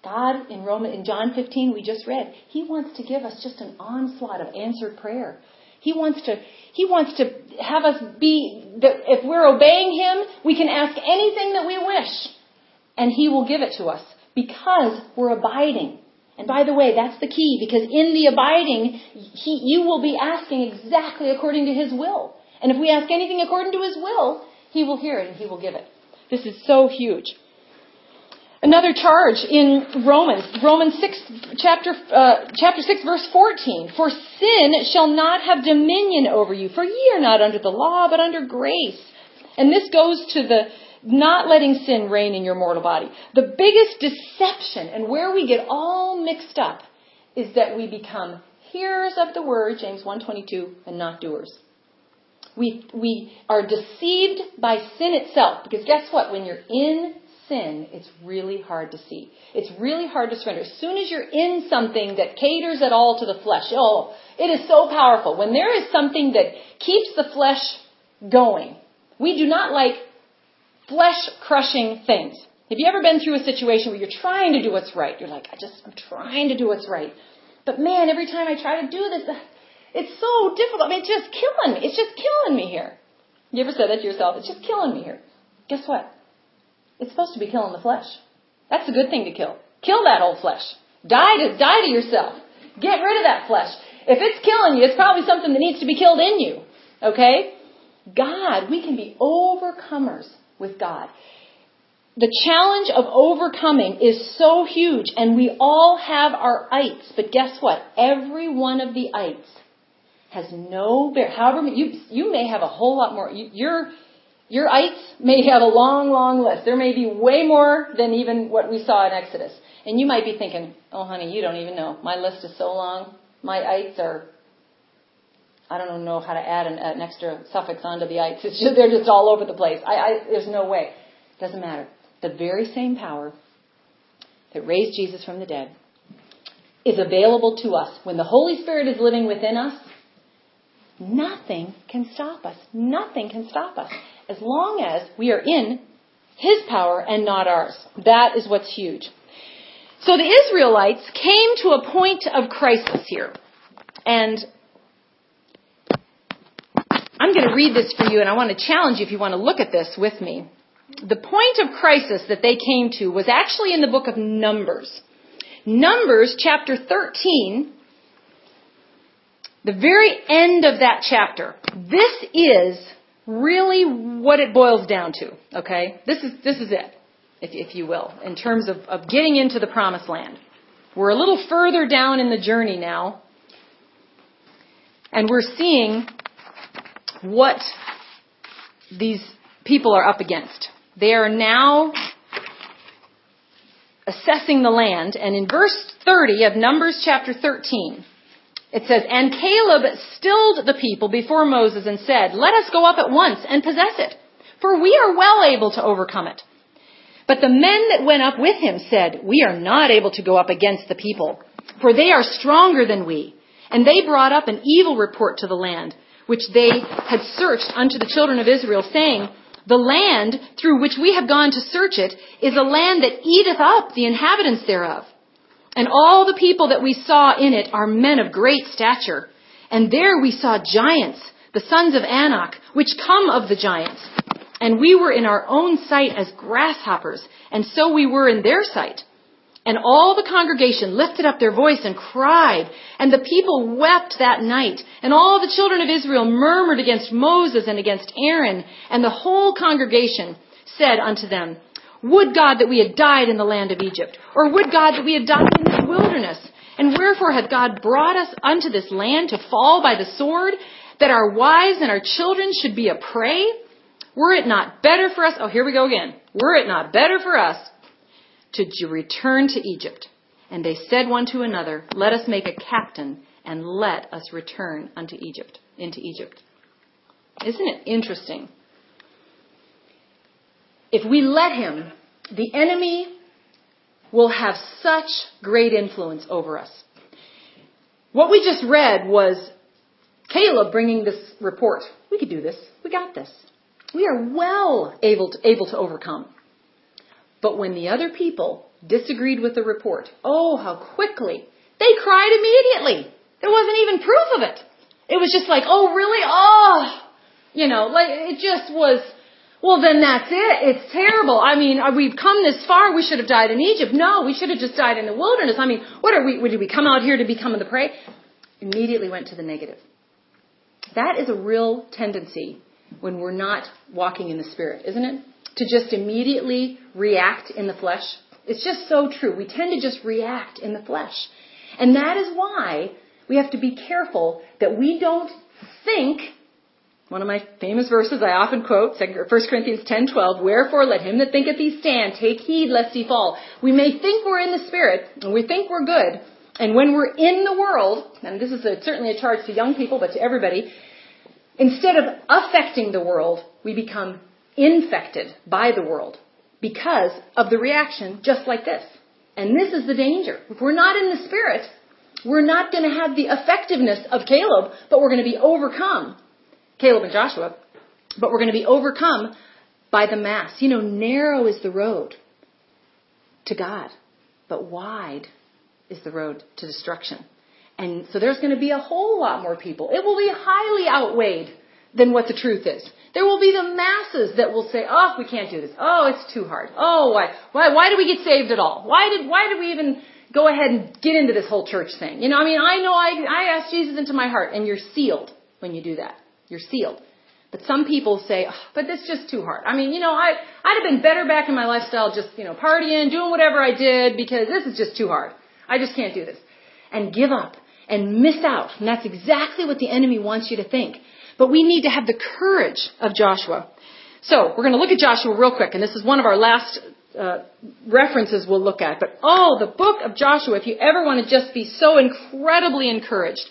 God in in John 15 we just read, he wants to give us just an onslaught of answered prayer. He wants to he wants to have us be that if we're obeying him, we can ask anything that we wish and he will give it to us because we're abiding. And by the way, that's the key because in the abiding, he, you will be asking exactly according to his will. And if we ask anything according to his will, he will hear it and he will give it. This is so huge. Another charge in Romans, Romans 6, chapter, uh, chapter 6, verse 14. For sin shall not have dominion over you, for ye are not under the law, but under grace. And this goes to the not letting sin reign in your mortal body. The biggest deception and where we get all mixed up is that we become hearers of the word, James 1.22, and not doers. We, we are deceived by sin itself, because guess what? When you're in sin, it's really hard to see. It's really hard to surrender. As soon as you're in something that caters at all to the flesh, oh, it is so powerful. When there is something that keeps the flesh going, we do not like flesh crushing things. Have you ever been through a situation where you're trying to do what's right? You're like, I just, I'm trying to do what's right. But man, every time I try to do this, *sighs* it's so difficult. I mean, it's just killing me. It's just killing me here. You ever said that to yourself? It's just killing me here. Guess what? It's supposed to be killing the flesh. That's a good thing to kill. Kill that old flesh. Die to, die to yourself. Get rid of that flesh. If it's killing you, it's probably something that needs to be killed in you. Okay? God, we can be overcomers with God. The challenge of overcoming is so huge, and we all have our ites. But guess what? Every one of the ites has no bear. However, you you may have a whole lot more. You, you're your ites may have a long, long list. There may be way more than even what we saw in Exodus. And you might be thinking, oh, honey, you don't even know. My list is so long. My ites are, I don't know how to add an, an extra suffix onto the ites. It's just, they're just all over the place. I, I, there's no way. Doesn't matter. The very same power that raised Jesus from the dead is available to us. When the Holy Spirit is living within us, nothing can stop us. Nothing can stop us as long as we are in His power and not ours. That is what's huge. So the Israelites came to a point of crisis here. And I'm going to read this for you, and I want to challenge you if you want to look at this with me. The point of crisis that they came to was actually in the book of Numbers. Numbers chapter 13, the very end of that chapter, this is really what it boils down to, okay? This is, this is it, if, if you will, in terms of, of getting into the promised land. We're a little further down in the journey now, and we're seeing what these people are up against. They are now assessing the land, and in verse 30 of Numbers chapter 13, it says, And Caleb stilled the people before Moses and said, Let us go up at once and possess it, for we are well able to overcome it. But the men that went up with him said, We are not able to go up against the people, for they are stronger than we. And they brought up an evil report to the land, which they had searched unto the children of Israel, saying, The land through which we have gone to search it is a land that eateth up the inhabitants thereof. And all the people that we saw in it are men of great stature. And there we saw giants, the sons of Anak, which come of the giants. And we were in our own sight as grasshoppers, and so we were in their sight. And all the congregation lifted up their voice and cried, and the people wept that night. And all the children of Israel murmured against Moses and against Aaron, and the whole congregation said unto them, Would God that we had died in the land of Egypt, or would God that we had died in this wilderness? And wherefore hath God brought us unto this land to fall by the sword, that our wives and our children should be a prey? Were it not better for us, oh, here we go again. Were it not better for us to return to Egypt? And they said one to another, Let us make a captain and let us return unto Egypt, into Egypt. Isn't it interesting? If we let him, the enemy will have such great influence over us. What we just read was Caleb bringing this report. We could do this. We got this. We are well able to, able to overcome. But when the other people disagreed with the report, oh, how quickly. They cried immediately. There wasn't even proof of it. It was just like, oh, really? Oh, you know, like it just was, well, then that's it. It's terrible. I mean, uh, we've come this far. We should have died in Egypt. No, we should have just died in the wilderness. I mean, what are we, did we come out here to become the prey? Immediately went to the negative. That is a real tendency when we're not walking in the Spirit, isn't it? To just immediately react in the flesh. It's just so true. We tend to just react in the flesh. And that is why we have to be careful that we don't think one of my famous verses I often quote, 1 Corinthians 10:12, "Wherefore let him that thinketh he stand take heed lest he fall." We may think we're in the spirit and we think we're good, and when we're in the world, and this is a, certainly a charge to young people, but to everybody, Instead of affecting the world, we become infected by the world because of the reaction just like this. And this is the danger. If we're not in the Spirit, we're not going to have the effectiveness of Caleb, but we're going to be overcome. Caleb and Joshua, but we're going to be overcome by the mass. You know, narrow is the road to God, but wide is the road to destruction. And so there's going to be a whole lot more people. It will be highly outweighed than what the truth is. There will be the masses that will say, "Oh, we can't do this. Oh, it's too hard. Oh, why? Why? Why do we get saved at all? Why did? Why did we even go ahead and get into this whole church thing? You know, I mean, I know I I asked Jesus into my heart, and you're sealed when you do that. You're sealed. But some people say, oh, "But that's just too hard. I mean, you know, I I'd have been better back in my lifestyle, just you know, partying, doing whatever I did, because this is just too hard. I just can't do this." And give up and miss out. And that's exactly what the enemy wants you to think. But we need to have the courage of Joshua. So we're going to look at Joshua real quick, and this is one of our last uh, references we'll look at. But oh, the book of Joshua, if you ever want to just be so incredibly encouraged,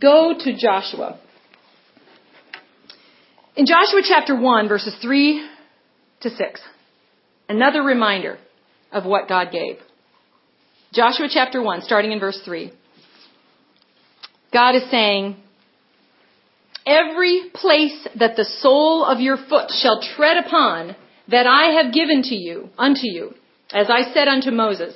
go to Joshua. In Joshua chapter 1, verses 3 to 6, another reminder of what God gave. Joshua chapter 1, starting in verse 3. God is saying, Every place that the sole of your foot shall tread upon, that I have given to you, unto you, as I said unto Moses,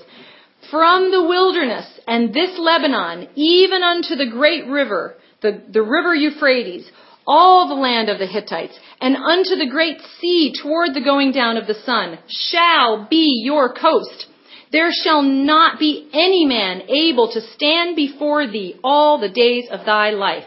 from the wilderness and this Lebanon, even unto the great river, the, the river Euphrates, all the land of the Hittites, and unto the great sea toward the going down of the sun, shall be your coast. There shall not be any man able to stand before thee all the days of thy life.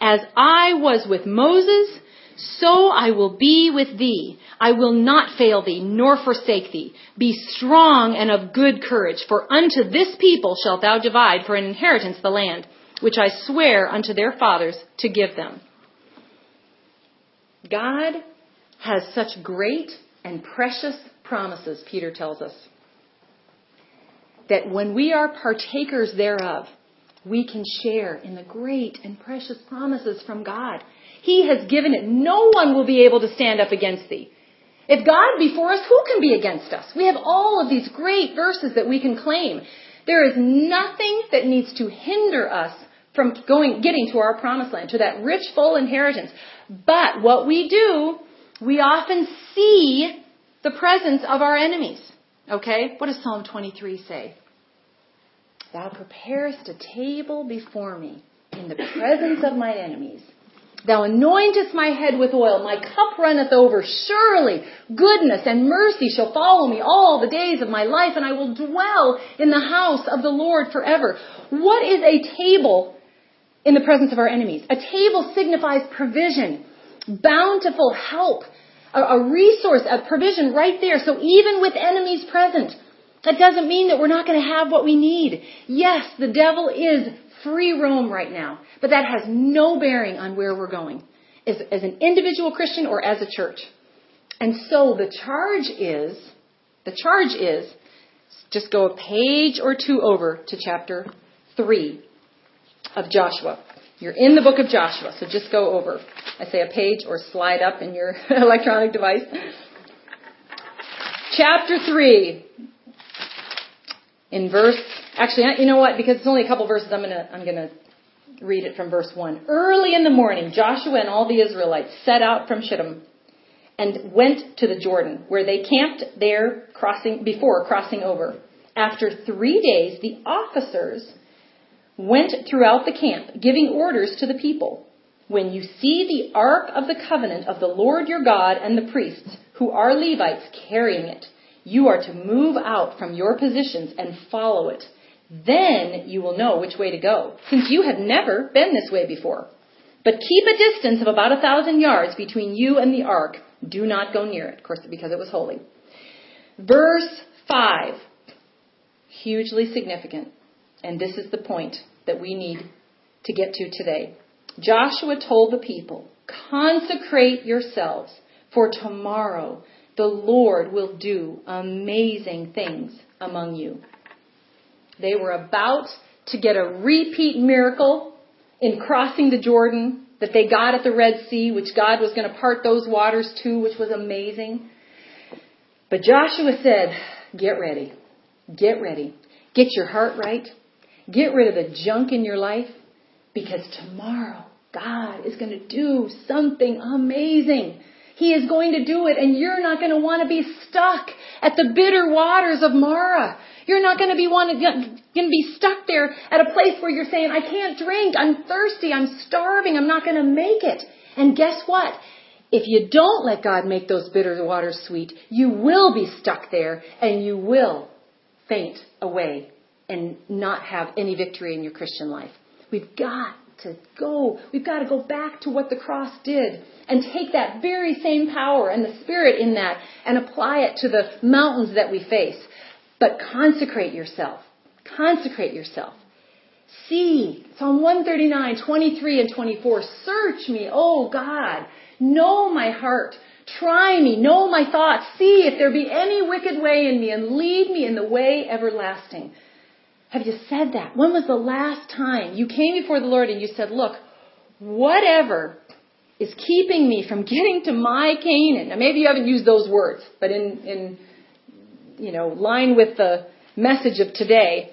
As I was with Moses, so I will be with thee. I will not fail thee, nor forsake thee. Be strong and of good courage, for unto this people shalt thou divide for an inheritance the land, which I swear unto their fathers to give them. God has such great and precious promises, Peter tells us, that when we are partakers thereof, we can share in the great and precious promises from God. He has given it. No one will be able to stand up against thee. If God be for us, who can be against us? We have all of these great verses that we can claim. There is nothing that needs to hinder us from going, getting to our promised land, to that rich, full inheritance. But what we do, we often see the presence of our enemies. Okay? What does Psalm 23 say? Thou preparest a table before me in the presence of my enemies. Thou anointest my head with oil, my cup runneth over. Surely goodness and mercy shall follow me all the days of my life, and I will dwell in the house of the Lord forever. What is a table in the presence of our enemies? A table signifies provision, bountiful help, a, resource, a provision right there. So even with enemies present, that doesn't mean that we're not going to have what we need. Yes, the devil is free roam right now, but that has no bearing on where we're going as, as an individual Christian or as a church. And so the charge is, the charge is, just go a page or two over to chapter 3 of Joshua. You're in the book of Joshua, so just go over. I say a page or slide up in your *laughs* electronic device. Chapter 3, in verse, actually, you know what? Because it's only a couple verses, I'm gonna, I'm gonna read it from verse 1. Early in the morning, Joshua and all the Israelites set out from Shittim and went to the Jordan, where they camped there crossing, before crossing over. After three days, the officers went throughout the camp, giving orders to the people. When you see the ark of the covenant of the Lord your God and the priests, who are Levites, carrying it, you are to move out from your positions and follow it. Then you will know which way to go, since you have never been this way before. But keep a distance of about a thousand yards between you and the ark. Do not go near it, of course, because it was holy. Verse 5. Hugely significant. And this is the point that we need to get to today. Joshua told the people, Consecrate yourselves, for tomorrow the Lord will do amazing things among you. They were about to get a repeat miracle in crossing the Jordan that they got at the Red Sea, which God was going to part those waters to, which was amazing. But Joshua said, Get ready. Get ready. Get your heart right. Get rid of the junk in your life because tomorrow God is going to do something amazing. He is going to do it and you're not going to want to be stuck at the bitter waters of Marah. You're not going to be want going to be stuck there at a place where you're saying, I can't drink. I'm thirsty. I'm starving. I'm not going to make it. And guess what? If you don't let God make those bitter waters sweet, you will be stuck there and you will faint away and not have any victory in your Christian life. We've got to go. We've got to go back to what the cross did and take that very same power and the spirit in that and apply it to the mountains that we face. But consecrate yourself. Consecrate yourself. See, Psalm 139, 23 and 24. Search me, oh God. Know my heart. Try me. Know my thoughts. See if there be any wicked way in me and lead me in the way everlasting. Have you said that? When was the last time you came before the Lord and you said, look, whatever is keeping me from getting to my Canaan. Now maybe you haven't used those words, but in, in you know, line with the message of today,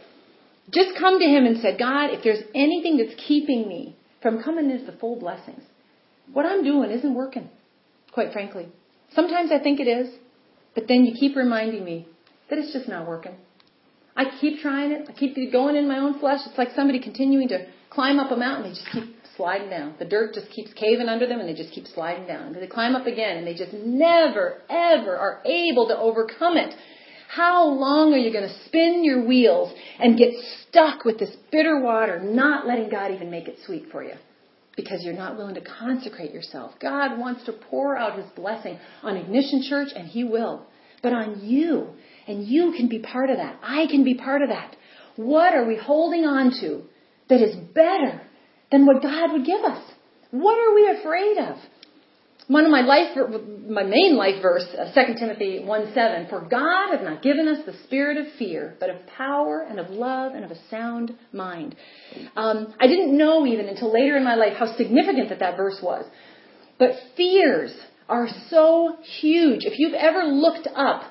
just come to him and say, God, if there's anything that's keeping me from coming into the full blessings, what I'm doing isn't working, quite frankly. Sometimes I think it is, but then you keep reminding me that it's just not working. I keep trying it. I keep going in my own flesh. It's like somebody continuing to climb up a mountain. They just keep sliding down. The dirt just keeps caving under them and they just keep sliding down. They climb up again and they just never, ever are able to overcome it. How long are you going to spin your wheels and get stuck with this bitter water, not letting God even make it sweet for you? Because you're not willing to consecrate yourself. God wants to pour out His blessing on Ignition Church, and He will. But on you, and you can be part of that. I can be part of that. What are we holding on to that is better than what God would give us? What are we afraid of? One of my life, my main life verse, uh, 2 Timothy 1 7, for God has not given us the spirit of fear, but of power and of love and of a sound mind. Um, I didn't know even until later in my life how significant that that verse was. But fears are so huge. If you've ever looked up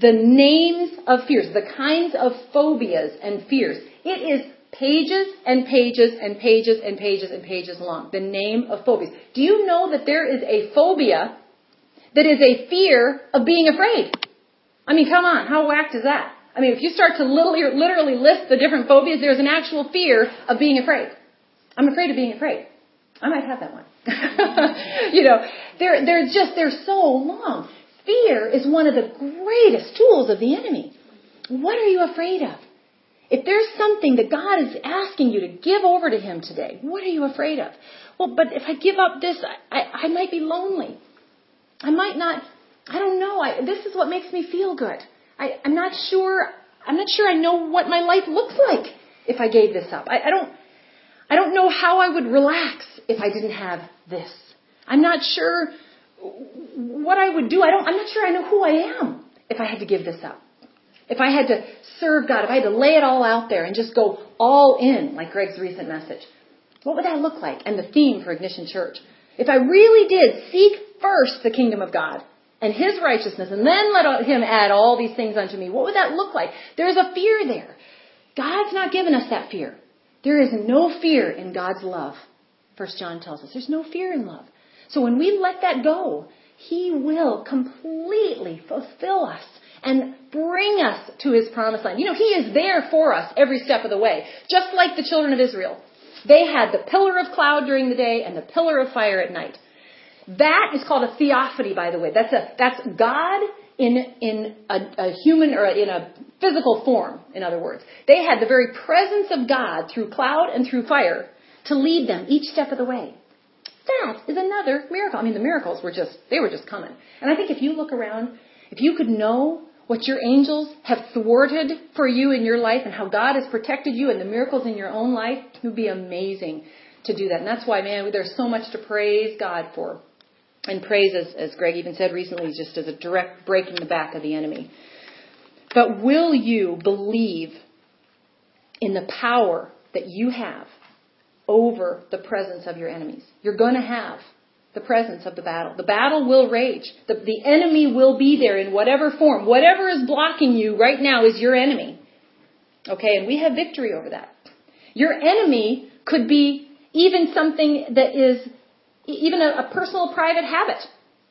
the names of fears, the kinds of phobias and fears, it is pages and pages and pages and pages and pages long. The name of phobias. Do you know that there is a phobia that is a fear of being afraid? I mean, come on, how whacked is that? I mean, if you start to literally, list the different phobias, there's an actual fear of being afraid. I'm afraid of being afraid. I might have that one. *laughs* you know, they're, they're just, they're so long. Fear is one of the greatest tools of the enemy. What are you afraid of? If there's something that God is asking you to give over to Him today, what are you afraid of? Well, but if I give up this, I, I, I might be lonely. I might not, I don't know. I, this is what makes me feel good. I, I'm not sure, I'm not sure I know what my life looks like if I gave this up. I, I don't, I don't know how I would relax if I didn't have this. I'm not sure what I would do. I don't, I'm not sure I know who I am if I had to give this up. If I had to serve God, if I had to lay it all out there and just go all in, like Greg's recent message, what would that look like? And the theme for Ignition Church. If I really did seek first the kingdom of God and His righteousness and then let Him add all these things unto me, what would that look like? There's a fear there. God's not given us that fear. There is no fear in God's love. First John tells us there's no fear in love. So when we let that go, He will completely fulfill us and bring us to his promised land. You know, he is there for us every step of the way, just like the children of Israel. They had the pillar of cloud during the day and the pillar of fire at night. That is called a theophany, by the way. That's a that's God in in a, a human or in a physical form. In other words, they had the very presence of God through cloud and through fire to lead them each step of the way. That is another miracle. I mean, the miracles were just they were just coming. And I think if you look around, if you could know what your angels have thwarted for you in your life and how God has protected you and the miracles in your own life, it would be amazing to do that. And that's why, man, there's so much to praise God for. And praise, as, as Greg even said recently, just as a direct breaking the back of the enemy. But will you believe in the power that you have over the presence of your enemies? You're going to have the presence of the battle. The battle will rage. The, the enemy will be there in whatever form. Whatever is blocking you right now is your enemy. Okay, and we have victory over that. Your enemy could be even something that is even a, a personal private habit.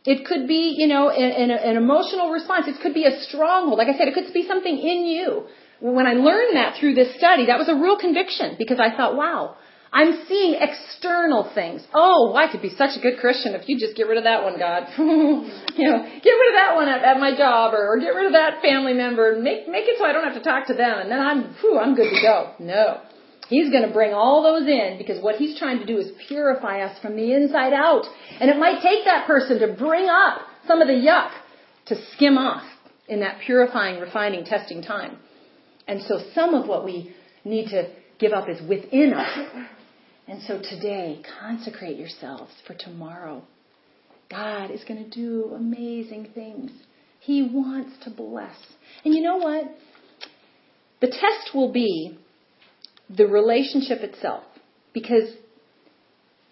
It could be, you know, an, an, emotional response. It could be a stronghold. Like I said, it could be something in you. When I learned that through this study, that was a real conviction because I thought, wow, I'm seeing external things. Oh, I could be such a good Christian if you just get rid of that one, God. *laughs* you know, get rid of that one at, at my job, or, or get rid of that family member, and make make it so I don't have to talk to them, and then I'm, whew, I'm good to go. No, He's going to bring all those in because what He's trying to do is purify us from the inside out, and it might take that person to bring up some of the yuck to skim off in that purifying, refining, testing time. And so some of what we need to give up is within us. And so today, consecrate yourselves for tomorrow. God is going to do amazing things. He wants to bless. And you know what? The test will be the relationship itself. Because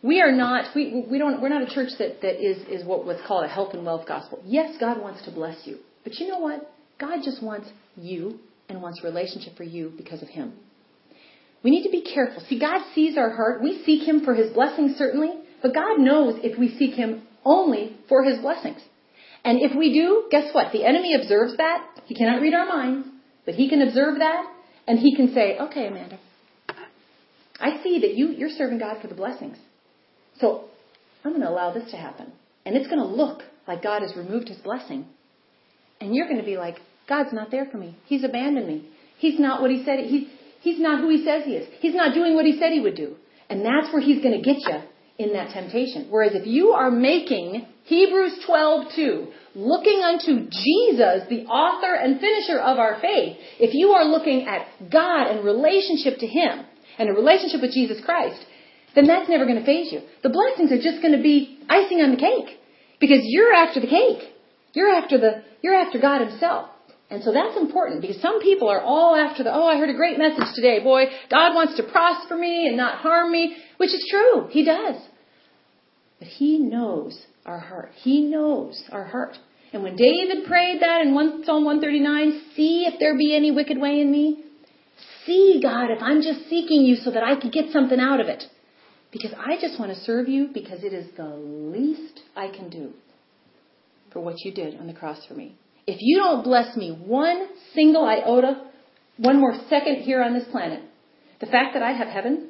we are not, we, we don't, we're not a church that, that is, is what was called a health and wealth gospel. Yes, God wants to bless you. But you know what? God just wants you and wants relationship for you because of Him. We need to be careful. See, God sees our heart. We seek Him for His blessings, certainly, but God knows if we seek Him only for His blessings. And if we do, guess what? The enemy observes that. He cannot read our minds, but he can observe that, and he can say, okay, Amanda, I see that you, you're serving God for the blessings. So I'm going to allow this to happen. And it's going to look like God has removed his blessing. And you're going to be like, God's not there for me. He's abandoned me. He's not what he said. He's, he's not who he says he is. He's not doing what he said he would do. And that's where he's going to get you in that temptation. Whereas if you are making Hebrews 12:2, looking unto Jesus, the author and finisher of our faith, if you are looking at God and relationship to him and a relationship with Jesus Christ, then that's never going to faze you. The blessings are just going to be icing on the cake because you're after the cake. You're after the you're after God himself. And so that's important because some people are all after the, oh, I heard a great message today. Boy, God wants to prosper me and not harm me, which is true. He does. But He knows our heart. He knows our heart. And when David prayed that in 1, Psalm 139, see if there be any wicked way in me. See, God, if I'm just seeking you so that I could get something out of it. Because I just want to serve you because it is the least I can do for what you did on the cross for me. If you don't bless me one single iota, one more second here on this planet, the fact that I have heaven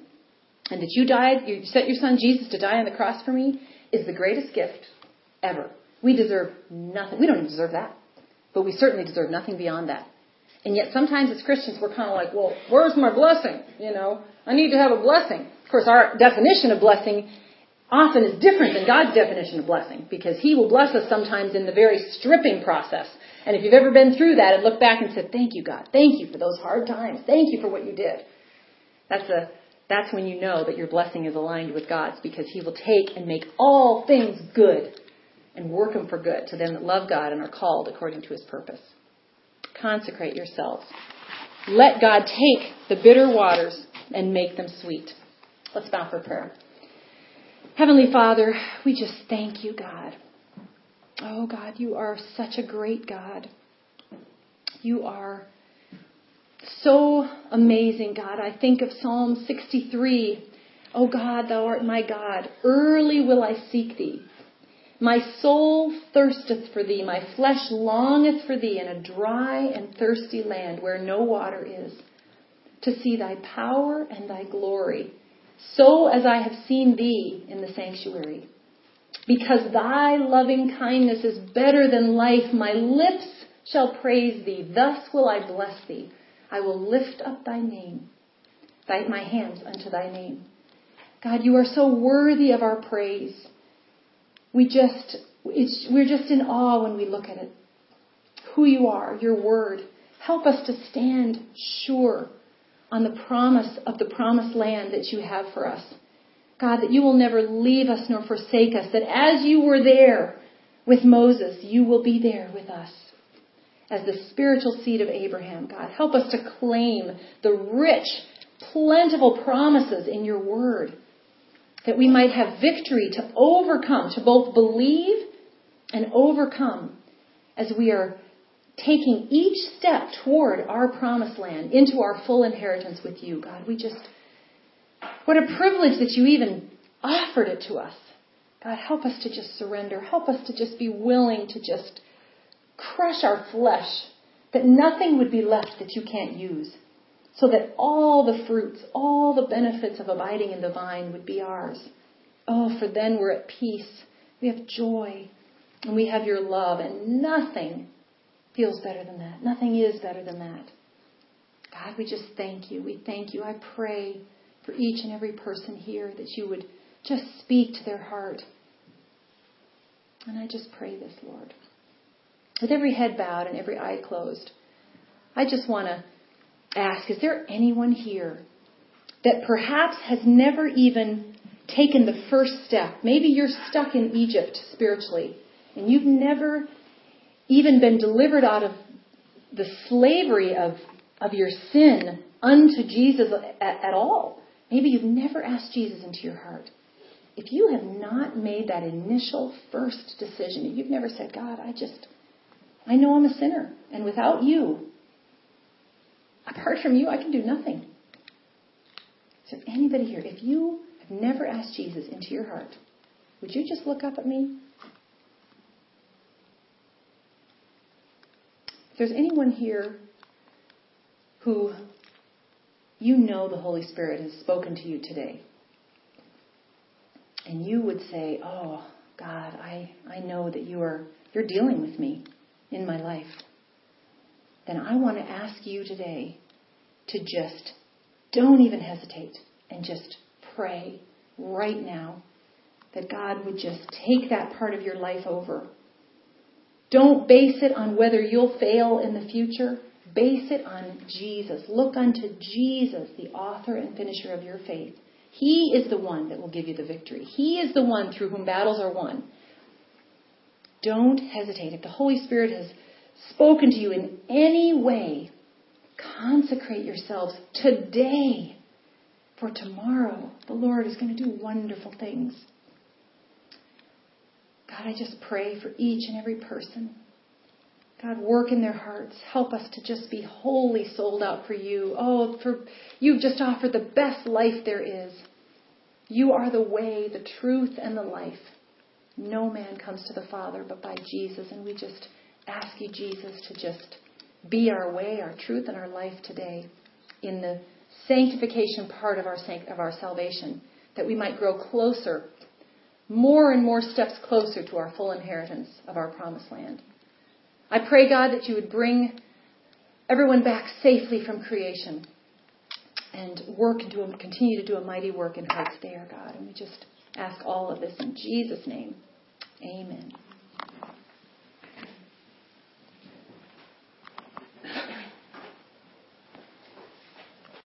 and that you died, you sent your son Jesus to die on the cross for me, is the greatest gift ever. We deserve nothing. We don't deserve that. But we certainly deserve nothing beyond that. And yet sometimes as Christians we're kind of like, well, where's my blessing? You know, I need to have a blessing. Of course, our definition of blessing often is different than God's definition of blessing because He will bless us sometimes in the very stripping process. And if you've ever been through that and looked back and said, thank you, God, thank you for those hard times, thank you for what you did, that's a, that's when you know that your blessing is aligned with God's because He will take and make all things good and work them for good to them that love God and are called according to His purpose. Consecrate yourselves. Let God take the bitter waters and make them sweet. Let's bow for prayer. Heavenly Father, we just thank you, God. Oh, God, you are such a great God. You are so amazing, God. I think of Psalm 63. Oh, God, thou art my God. Early will I seek thee. My soul thirsteth for thee. My flesh longeth for thee in a dry and thirsty land where no water is, to see thy power and thy glory so as I have seen thee in the sanctuary. Because thy loving kindness is better than life, my lips shall praise thee. Thus will I bless thee. I will lift up thy name, thy, my hands unto thy name. God, you are so worthy of our praise. We just, we're just in awe when we look at it. Who you are, your word. Help us to stand sure on the promise of the promised land that you have for us. God, that you will never leave us nor forsake us, that as you were there with Moses, you will be there with us as the spiritual seed of Abraham. God, help us to claim the rich, plentiful promises in your word, that we might have victory to overcome, to both believe and overcome as we are taking each step toward our promised land, into our full inheritance with you, God. We just, what a privilege that you even offered it to us. God, help us to just surrender. Help us to just be willing to just crush our flesh, that nothing would be left that you can't use, so that all the fruits, all the benefits of abiding in the vine would be ours. Oh, for then we're at peace. We have joy, and we have your love, and nothing feels better than that. Nothing is better than that. God, we just thank you. We thank you. I pray for each and every person here that you would just speak to their heart. And I just pray this, Lord. With every head bowed and every eye closed, I just want to ask is there anyone here that perhaps has never even taken the first step? Maybe you're stuck in Egypt spiritually and you've never even been delivered out of the slavery of, of your sin unto Jesus at, at all. Maybe you've never asked Jesus into your heart. If you have not made that initial first decision, if you've never said, God, I just, I know I'm a sinner, and without you, apart from you, I can do nothing. So, anybody here, if you have never asked Jesus into your heart, would you just look up at me? If there's anyone here who you know the Holy Spirit has spoken to you today, and you would say, Oh, God, I, I know that you are you're dealing with me in my life. then I want to ask you today to just don't even hesitate and just pray right now that God would just take that part of your life over. Don't base it on whether you'll fail in the future. Base it on Jesus. Look unto Jesus, the author and finisher of your faith. He is the one that will give you the victory. He is the one through whom battles are won. Don't hesitate. If the Holy Spirit has spoken to you in any way, consecrate yourselves today. For tomorrow, the Lord is going to do wonderful things. God, I just pray for each and every person. God, work in their hearts. Help us to just be wholly sold out for you. Oh, for you've just offered the best life there is. You are the way, the truth, and the life. No man comes to the Father but by Jesus. And we just ask you, Jesus, to just be our way, our truth, and our life today in the sanctification part of our, of our salvation, that we might grow closer, more and more steps closer to our full inheritance of our promised land. I pray, God, that you would bring everyone back safely from creation and work and do a, continue to do a mighty work in hearts there, God. And we just ask all of this in Jesus' name. Amen.